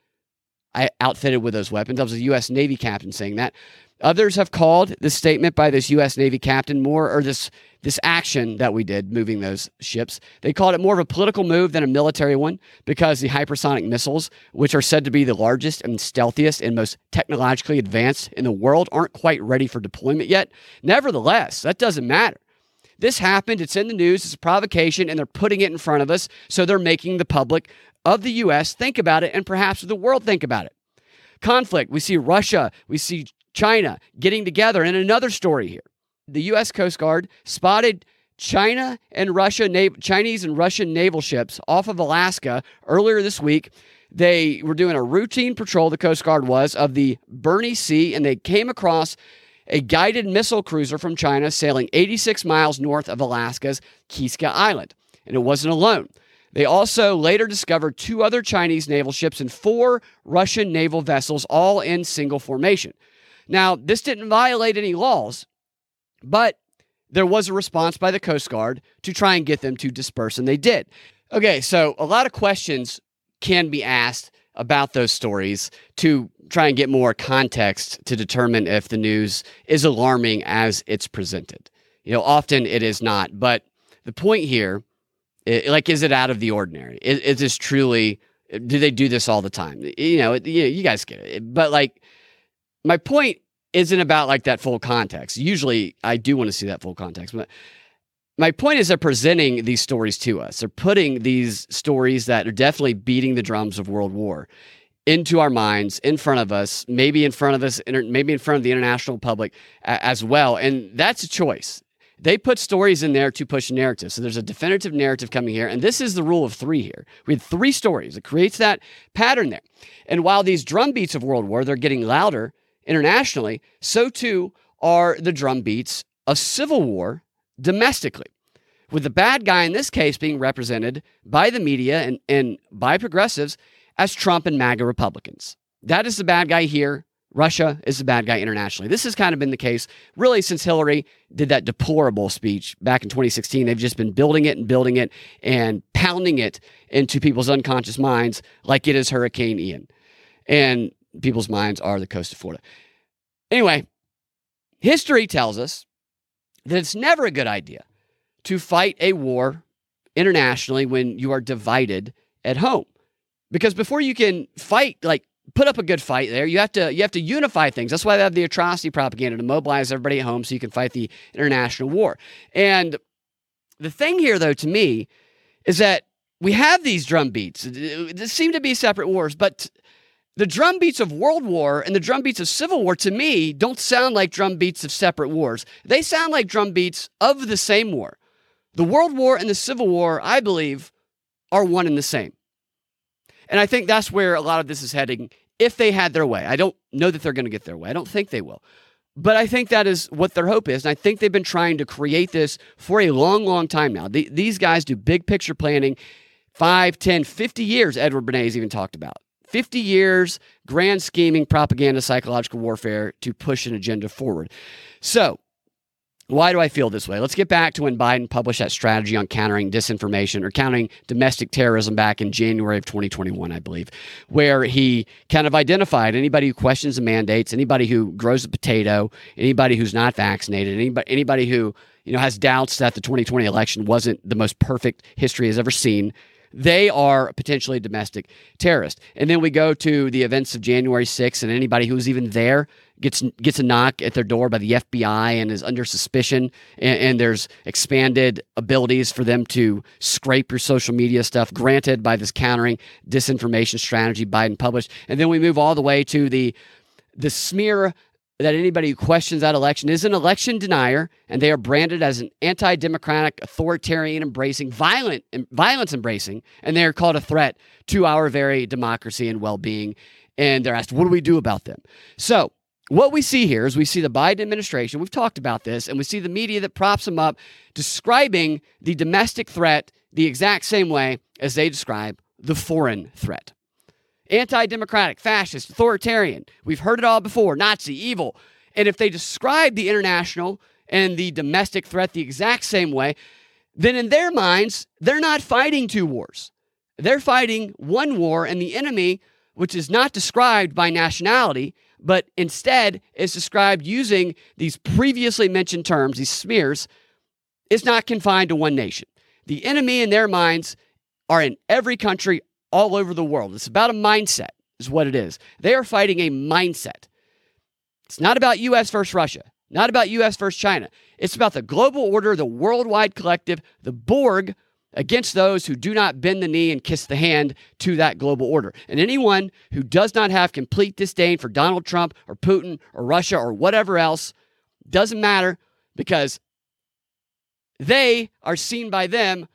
outfitted with those weapons. That was a U.S. Navy captain saying that. Others have called this statement by this U.S. Navy captain more, or this this action that we did, moving those ships. They called it more of a political move than a military one because the hypersonic missiles, which are said to be the largest and stealthiest and most technologically advanced in the world, aren't quite ready for deployment yet. Nevertheless, that doesn't matter. This happened. It's in the news. It's a provocation, and they're putting it in front of us. So they're making the public of the U.S. think about it, and perhaps the world think about it conflict. We see Russia, we see China getting together. And another story here the U.S. Coast Guard spotted China and Russia, Chinese and Russian naval ships off of Alaska earlier this week. They were doing a routine patrol, the Coast Guard was, of the Bering Sea, and they came across a guided missile cruiser from China sailing 86 miles north of Alaska's Kiska Island. And it wasn't alone. They also later discovered two other Chinese naval ships and four Russian naval vessels, all in single formation. Now, this didn't violate any laws, but there was a response by the Coast Guard to try and get them to disperse, and they did. Okay, so a lot of questions can be asked about those stories to try and get more context to determine if the news is alarming as it's presented. You know, often it is not, but the point here, it, like, is it out of the ordinary? Is, is, this truly? Do they do this all the time? You know, you, know, you guys get it, but like, my point isn't about like that full context. Usually I do want to see that full context, but my point is they're presenting these stories to us. They're putting these stories that are definitely beating the drums of World War into our minds, in front of us, maybe in front of us, maybe in front of the international public as well. And that's a choice. They put stories in there to push narrative. So there's a definitive narrative coming here. And this is the rule of three here. We had three stories. It creates that pattern there. And while these drumbeats of World War, they're getting louder, internationally, so too are the drum beats of civil war domestically. With the bad guy in this case being represented by the media and, and by progressives as Trump and MAGA Republicans. That is the bad guy here. Russia is the bad guy internationally. This has kind of been the case really since Hillary did that deplorable speech back in 2016. They've just been building it and building it and pounding it into people's unconscious minds like it is Hurricane Ian. And people's minds are the coast of Florida. Anyway, history tells us that it's never a good idea to fight a war internationally when you are divided at home. Because before you can fight, like put up a good fight there. You have to you have to unify things. That's why they have the atrocity propaganda to mobilize everybody at home so you can fight the international war. And the thing here, though, to me, is that we have these drum beats. They seem to be separate wars, but the drum beats of World War and the drum beats of Civil War, to me, don't sound like drum beats of separate wars. They sound like drum beats of the same war. The World War and the Civil War, I believe, are one and the same. And I think that's where a lot of this is heading if they had their way. I don't know that they're going to get their way. I don't think they will. But I think that is what their hope is. And I think they've been trying to create this for a long, long time now. The, these guys do big picture planning, 5, 10, 50 years, Edward Bernays even talked about. 50 years, grand scheming, propaganda, psychological warfare to push an agenda forward. So why do I feel this way? Let's get back to when Biden published that strategy on countering disinformation or countering domestic terrorism back in January of 2021, I believe, where he kind of identified anybody who questions the mandates, anybody who grows a potato, anybody who's not vaccinated, anybody, anybody who you know has doubts that the 2020 election wasn't the most perfect history has ever seen they are potentially domestic terrorist. And then we go to the events of January 6th, and anybody who's even there gets gets a knock at their door by the FBI and is under suspicion. And, and there's expanded abilities for them to scrape your social media stuff, granted by this countering disinformation strategy Biden published. And then we move all the way to the the smear that anybody who questions that election is an election denier, and they are branded as an anti-democratic, authoritarian embracing, violent, violence embracing, and they are called a threat to our very democracy and well-being. And they're asked, what do we do about them? So what we see here is we see the Biden administration, we've talked about this, and we see the media that props them up describing the domestic threat the exact same way as they describe the foreign threat anti democratic, fascist, authoritarian. We've heard it all before Nazi, evil. And if they describe the international and the domestic threat the exact same way, then in their minds, they're not fighting two wars. They're fighting one war, and the enemy, which is not described by nationality, but instead is described using these previously mentioned terms, these smears, is not confined to one nation. The enemy in their minds are in every country all over the world. It's about a mindset, is what it is. They are fighting a mindset. It's not about US versus Russia, not about US versus China. It's about the global order, the worldwide collective, the Borg against those who do not bend the knee and kiss the hand to that global order. And anyone who does not have complete disdain for Donald Trump or Putin or Russia or whatever else doesn't matter because they are seen by them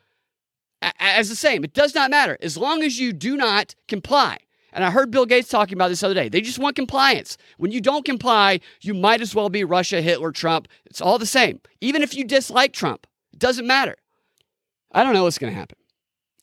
as the same. It does not matter as long as you do not comply. And I heard Bill Gates talking about this other day. They just want compliance. When you don't comply, you might as well be Russia, Hitler, Trump. It's all the same. Even if you dislike Trump, it doesn't matter. I don't know what's going to happen.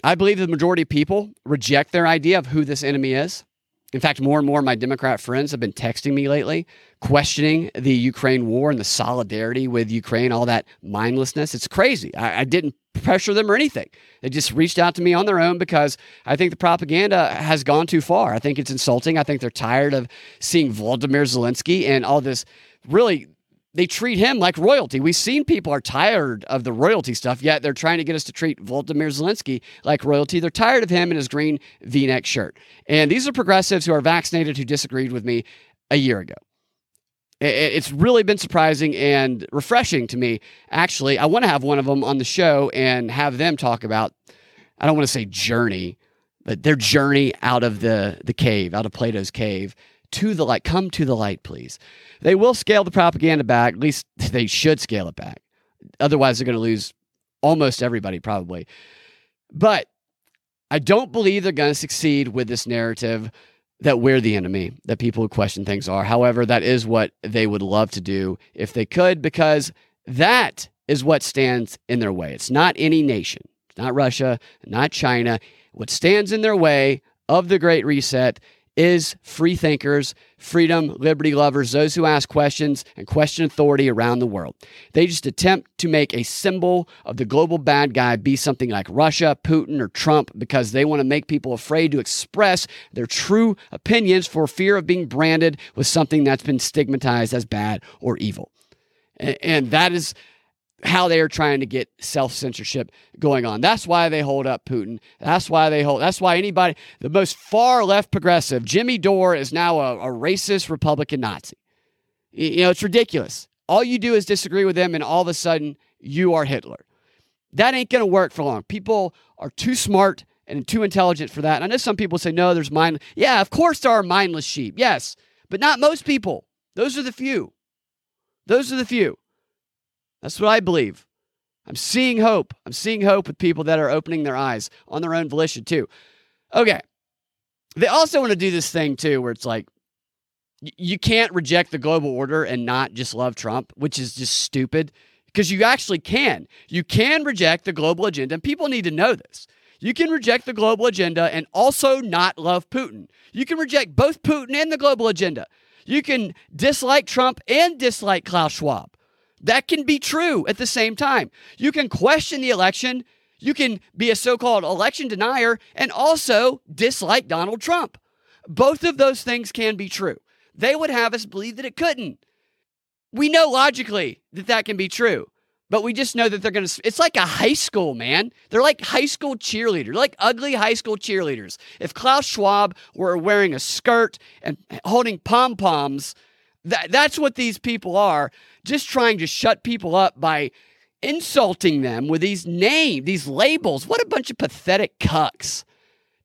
I believe the majority of people reject their idea of who this enemy is. In fact, more and more of my Democrat friends have been texting me lately, questioning the Ukraine war and the solidarity with Ukraine, all that mindlessness. It's crazy. I, I, didn't pressure them or anything. They just reached out to me on their own because I think the propaganda has gone too far. I think it's insulting. I think they're tired of seeing Vladimir Zelensky and all this really they treat him like royalty. We've seen people are tired of the royalty stuff, yet they're trying to get us to treat Volodymyr Zelensky like royalty. They're tired of him and his green v neck shirt. And these are progressives who are vaccinated who disagreed with me a year ago. It's really been surprising and refreshing to me. Actually, I want to have one of them on the show and have them talk about, I don't want to say journey, but their journey out of the, the cave, out of Plato's cave to the light. Come to the light, please. They will scale the propaganda back. At least they should scale it back. Otherwise, they're going to lose almost everybody, probably. But I don't believe they're going to succeed with this narrative that we're the enemy, that people who question things are. However, that is what they would love to do if they could, because that is what stands in their way. It's not any nation, it's not Russia, not China. What stands in their way of the Great Reset is free thinkers, freedom, liberty lovers, those who ask questions and question authority around the world. They just attempt to make a symbol of the global bad guy be something like Russia, Putin, or Trump because they want to make people afraid to express their true opinions for fear of being branded with something that's been stigmatized as bad or evil. And that is how they are trying to get self censorship going on. That's why they hold up Putin. That's why they hold. That's why anybody, the most far left progressive, Jimmy Dore is now a, a racist Republican Nazi. You know, it's ridiculous. All you do is disagree with them, and all of a sudden you are Hitler. That ain't going to work for long. People are too smart and too intelligent for that. And I know some people say, no, there's mind. Yeah, of course there are mindless sheep. Yes, but not most people. Those are the few. Those are the few. That's what I believe. I'm seeing hope. I'm seeing hope with people that are opening their eyes on their own volition, too. Okay. They also want to do this thing, too, where it's like, you can't reject the global order and not just love Trump, which is just stupid because you actually can. You can reject the global agenda, and people need to know this. You can reject the global agenda and also not love Putin. You can reject both Putin and the global agenda. You can dislike Trump and dislike Klaus Schwab. That can be true at the same time. You can question the election, you can be a so called election denier, and also dislike Donald Trump. Both of those things can be true. They would have us believe that it couldn't. We know logically that that can be true, but we just know that they're going to. It's like a high school, man. They're like high school cheerleaders, like ugly high school cheerleaders. If Klaus Schwab were wearing a skirt and holding pom poms, that, that's what these people are just trying to shut people up by insulting them with these names, these labels. What a bunch of pathetic cucks.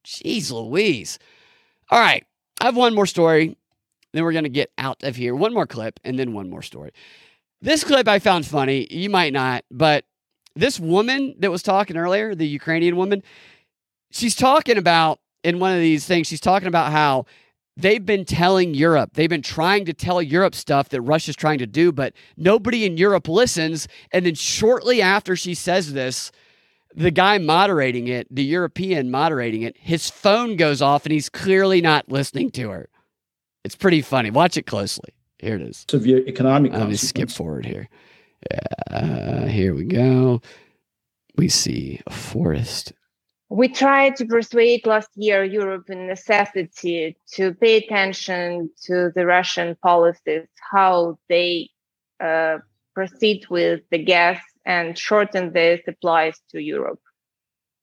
Jeez Louise. All right. I have one more story. Then we're going to get out of here. One more clip and then one more story. This clip I found funny. You might not, but this woman that was talking earlier, the Ukrainian woman, she's talking about in one of these things, she's talking about how they've been telling Europe, they've been trying to tell Europe stuff that Russia's trying to do, but nobody in Europe listens. And then shortly after she says this, the guy moderating it, the European moderating it, his phone goes off and he's clearly not listening to her. It's pretty funny. Watch it closely. Here it is. Severe economic. Let me skip forward here. Uh, here we go. We see a forest we tried to persuade last year Europe in necessity to pay attention to the Russian policies, how they uh, proceed with the gas and shorten the supplies to Europe.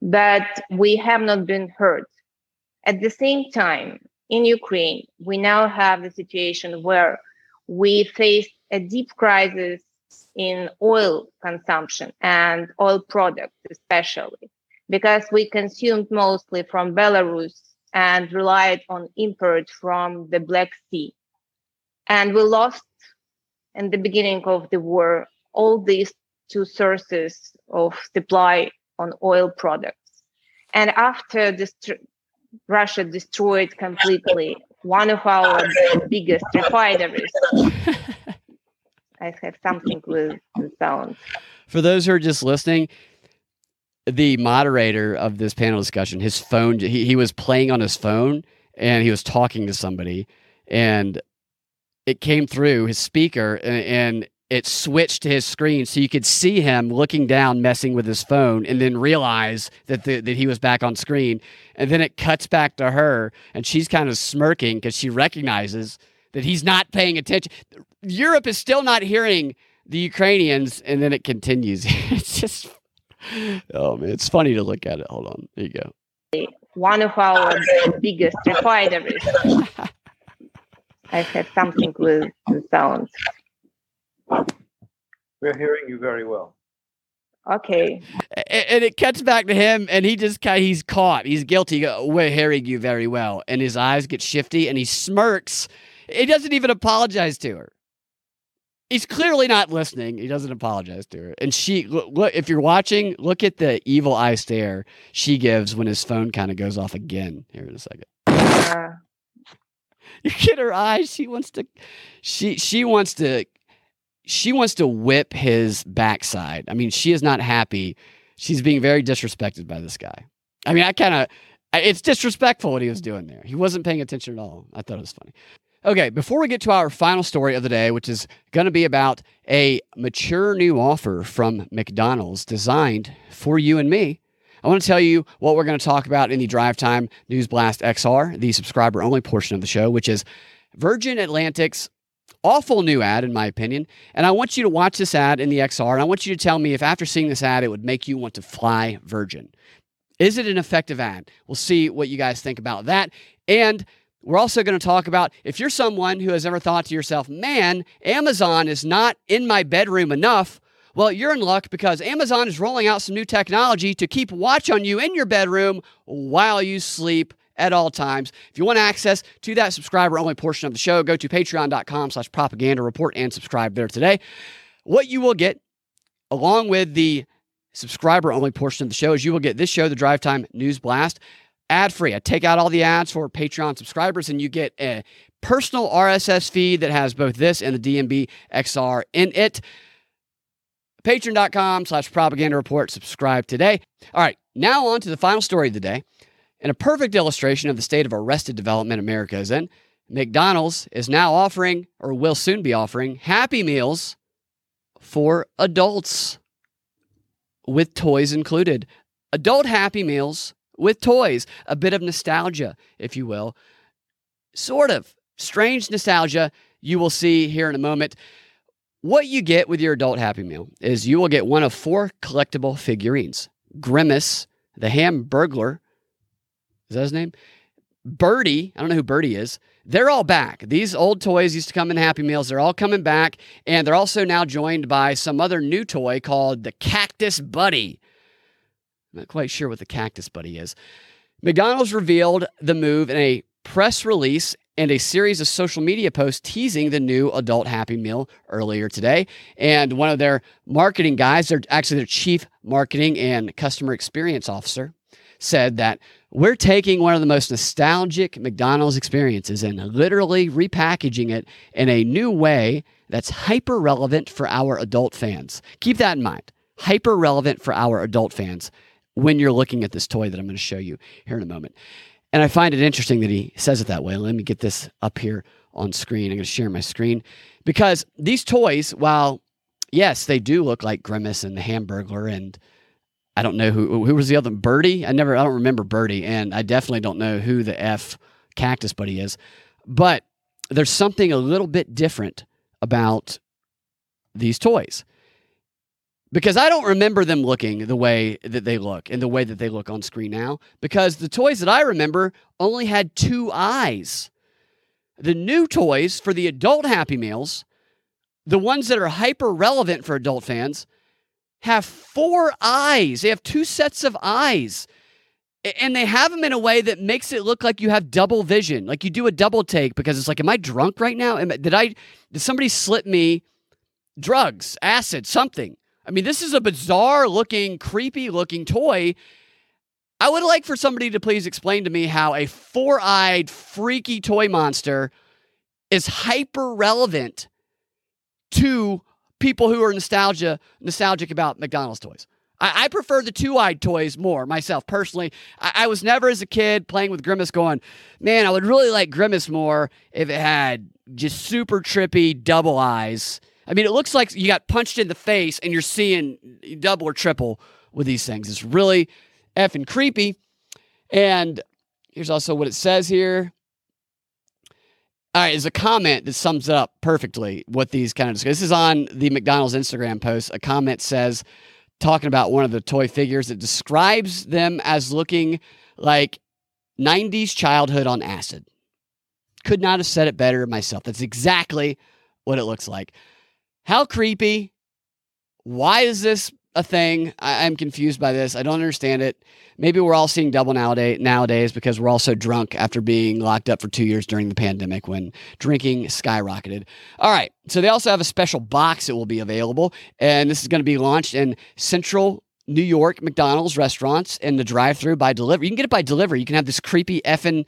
But we have not been heard. At the same time, in Ukraine, we now have the situation where we face a deep crisis in oil consumption and oil products, especially because we consumed mostly from Belarus and relied on import from the Black Sea. And we lost in the beginning of the war all these two sources of supply on oil products. And after dest- Russia destroyed completely one of our biggest refineries, I have something with the sound. For those who are just listening, the moderator of this panel discussion, his phone, he, he was playing on his phone and he was talking to somebody and it came through his speaker and, and it switched to his screen so you could see him looking down messing with his phone and then realize that the, that he was back on screen. And then it cuts back to her and she's kind of smirking because she recognizes that he's not paying attention. Europe is still not hearing the ukrainians and then it continues. It's just oh man, it's funny to look at it. Hold on, there you go. One of our biggest refineries. I had something with the sound. We're hearing you very well. Okay. And it cuts back to him, and he just kind he's caught. He's guilty. We're hearing you very well, and his eyes get shifty, and he smirks. He doesn't even apologize to her he's clearly not listening. He doesn't apologize to her. And she, look, if you're watching, look at the evil eye stare she gives when his phone kind of goes off again. Here in a second. Uh. You get her eyes. She wants to. She she wants to. She wants to whip his backside. I mean, she is not happy. She's being very disrespected by this guy. I mean, I kind of It's disrespectful what he was doing there. He wasn't paying attention at all. I thought it was funny. Okay, before we get to our final story of the day, which is going to be about a mature new offer from McDonald's designed for you and me, I want to tell you what we're going to talk about in the Drive Time News Blast XR, the subscriber only portion of the show, which is Virgin Atlantic's awful new ad, in my opinion. And I want you to watch this ad in the XR, and I want you to tell me if after seeing this ad, it would make you want to fly Virgin. Is it an effective ad? We'll see what you guys think about that. And we're also going to talk about if you're someone who has ever thought to yourself, man, Amazon is not in my bedroom enough. Well, you're in luck because Amazon is rolling out some new technology to keep watch on you in your bedroom while you sleep at all times. If you want access to that subscriber only portion of the show, go to patreon.com slash propaganda report and subscribe there today. What you will get, along with the subscriber only portion of the show, is you will get this show, the Drive Time News Blast, ad free. I take out all the ads for Patreon subscribers, and you get a personal RSS feed that has both this and the DNB XR in it. Patreon.com slash propaganda report. Subscribe today. All right, now on to the final story of the day. And a perfect illustration of the state of arrested development America is in, McDonald's is now offering, or will soon be offering, Happy Meals for adults with toys included. Adult Happy Meals with toys. A bit of nostalgia, if you will. Sort of strange nostalgia you will see here in a moment. What you get with your adult Happy Meal is you will get one of four collectible figurines Grimace, the Hamburglar. Is that his name? Birdie, I don't know who Birdie is. They're all back. These old toys used to come in Happy Meals. They're all coming back. And they're also now joined by some other new toy called the Cactus Buddy. I'm not quite sure what the Cactus Buddy is. McDonald's revealed the move in a press release and a series of social media posts teasing the new adult Happy Meal earlier today. And one of their marketing guys, they're actually their chief marketing and customer experience officer, said that we're taking one of the most nostalgic McDonald's experiences and literally repackaging it in a new way that's hyper relevant for our adult fans. Keep that in mind. Hyper relevant for our adult fans when you're looking at this toy that I'm going to show you here in a moment. And I find it interesting that he says it that way. Let me get this up here on screen. I'm going to share my screen because these toys, while yes, they do look like Grimace and the Hamburglar and I don't know who who was the other Birdie. I never I don't remember Birdie, and I definitely don't know who the F Cactus Buddy is. But there's something a little bit different about these toys because I don't remember them looking the way that they look and the way that they look on screen now. Because the toys that I remember only had two eyes. The new toys for the adult Happy Meals, the ones that are hyper relevant for adult fans, have four eyes. They have two sets of eyes. And they have them in a way that makes it look like you have double vision, like you do a double take because it's like, am I drunk right now? Did I, did somebody slip me drugs, acid, something? I mean, this is a bizarre looking, creepy looking toy. I would like for somebody to please explain to me how a four eyed, freaky toy monster is hyper relevant to people who are nostalgia nostalgic about McDonald's toys. I, I prefer the two eyed toys more myself personally. I, I, was never as a kid playing with Grimace going, man, I would really like Grimace more if it had just super trippy double eyes I mean, it looks like you got punched in the face and you're seeing double or triple with these things. It's really effing creepy. And here's also what it says here. All right, is a comment that sums it up perfectly what these kind of. This is on the McDonald's Instagram post. A comment says, talking about one of the toy figures, that describes them as looking like 90s childhood on acid. Could not have said it better myself. That's exactly what it looks like. How creepy. Why is this a thing? I, am confused by this. I don't understand it. Maybe we're all seeing double nowadays, nowadays because we're all so drunk after being locked up for two years during the pandemic when drinking skyrocketed. All right. So they also have a special box that will be available. And this is going to be launched in Central New York McDonald's restaurants in the drive through by delivery. You can get it by delivery. You can have this creepy effing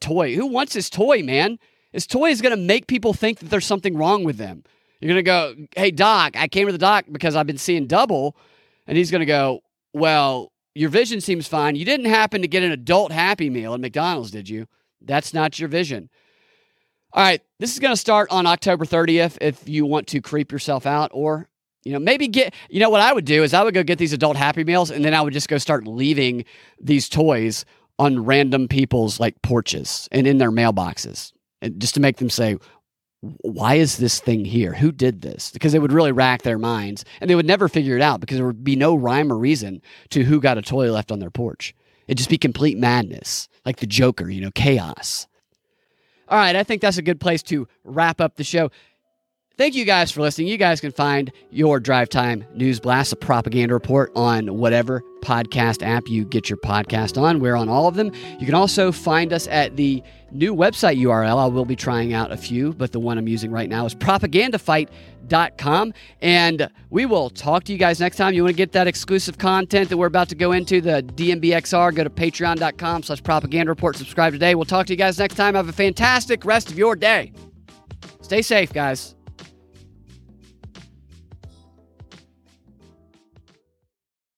toy. Who wants this toy, man? This toy is going to make people think that there's something wrong with them. You're going to go, hey, doc, I came to the doc because I've been seeing double. And he's going to go, well, your vision seems fine. You didn't happen to get an adult Happy Meal at McDonald's, did you? That's not your vision. All right, this is going to start on October 30th if you want to creep yourself out or you know, maybe get, you know, what I would do is I would go get these adult Happy Meals and then I would just go start leaving these toys on random people's like porches and in their mailboxes and just to make them say, why is this thing here? Who did this? Because it would really rack their minds and they would never figure it out because there would be no rhyme or reason to who got a toy left on their porch. It'd just be complete madness, like the Joker, you know, chaos. All right, I think that's a good place to wrap up the show. Thank you guys for listening. You guys can find your Drive Time News Blast, a propaganda report on whatever podcast app you get your podcast on. We're on all of them. You can also find us at the new website URL. I will be trying out a few, but the one I'm using right now is propagandafight.com. And we will talk to you guys next time. You want to get that exclusive content that we're about to go into, the DNBXR, go to patreon.com slash propaganda report. Subscribe today. We'll talk to you guys next time. Have a fantastic rest of your day. Stay safe, guys.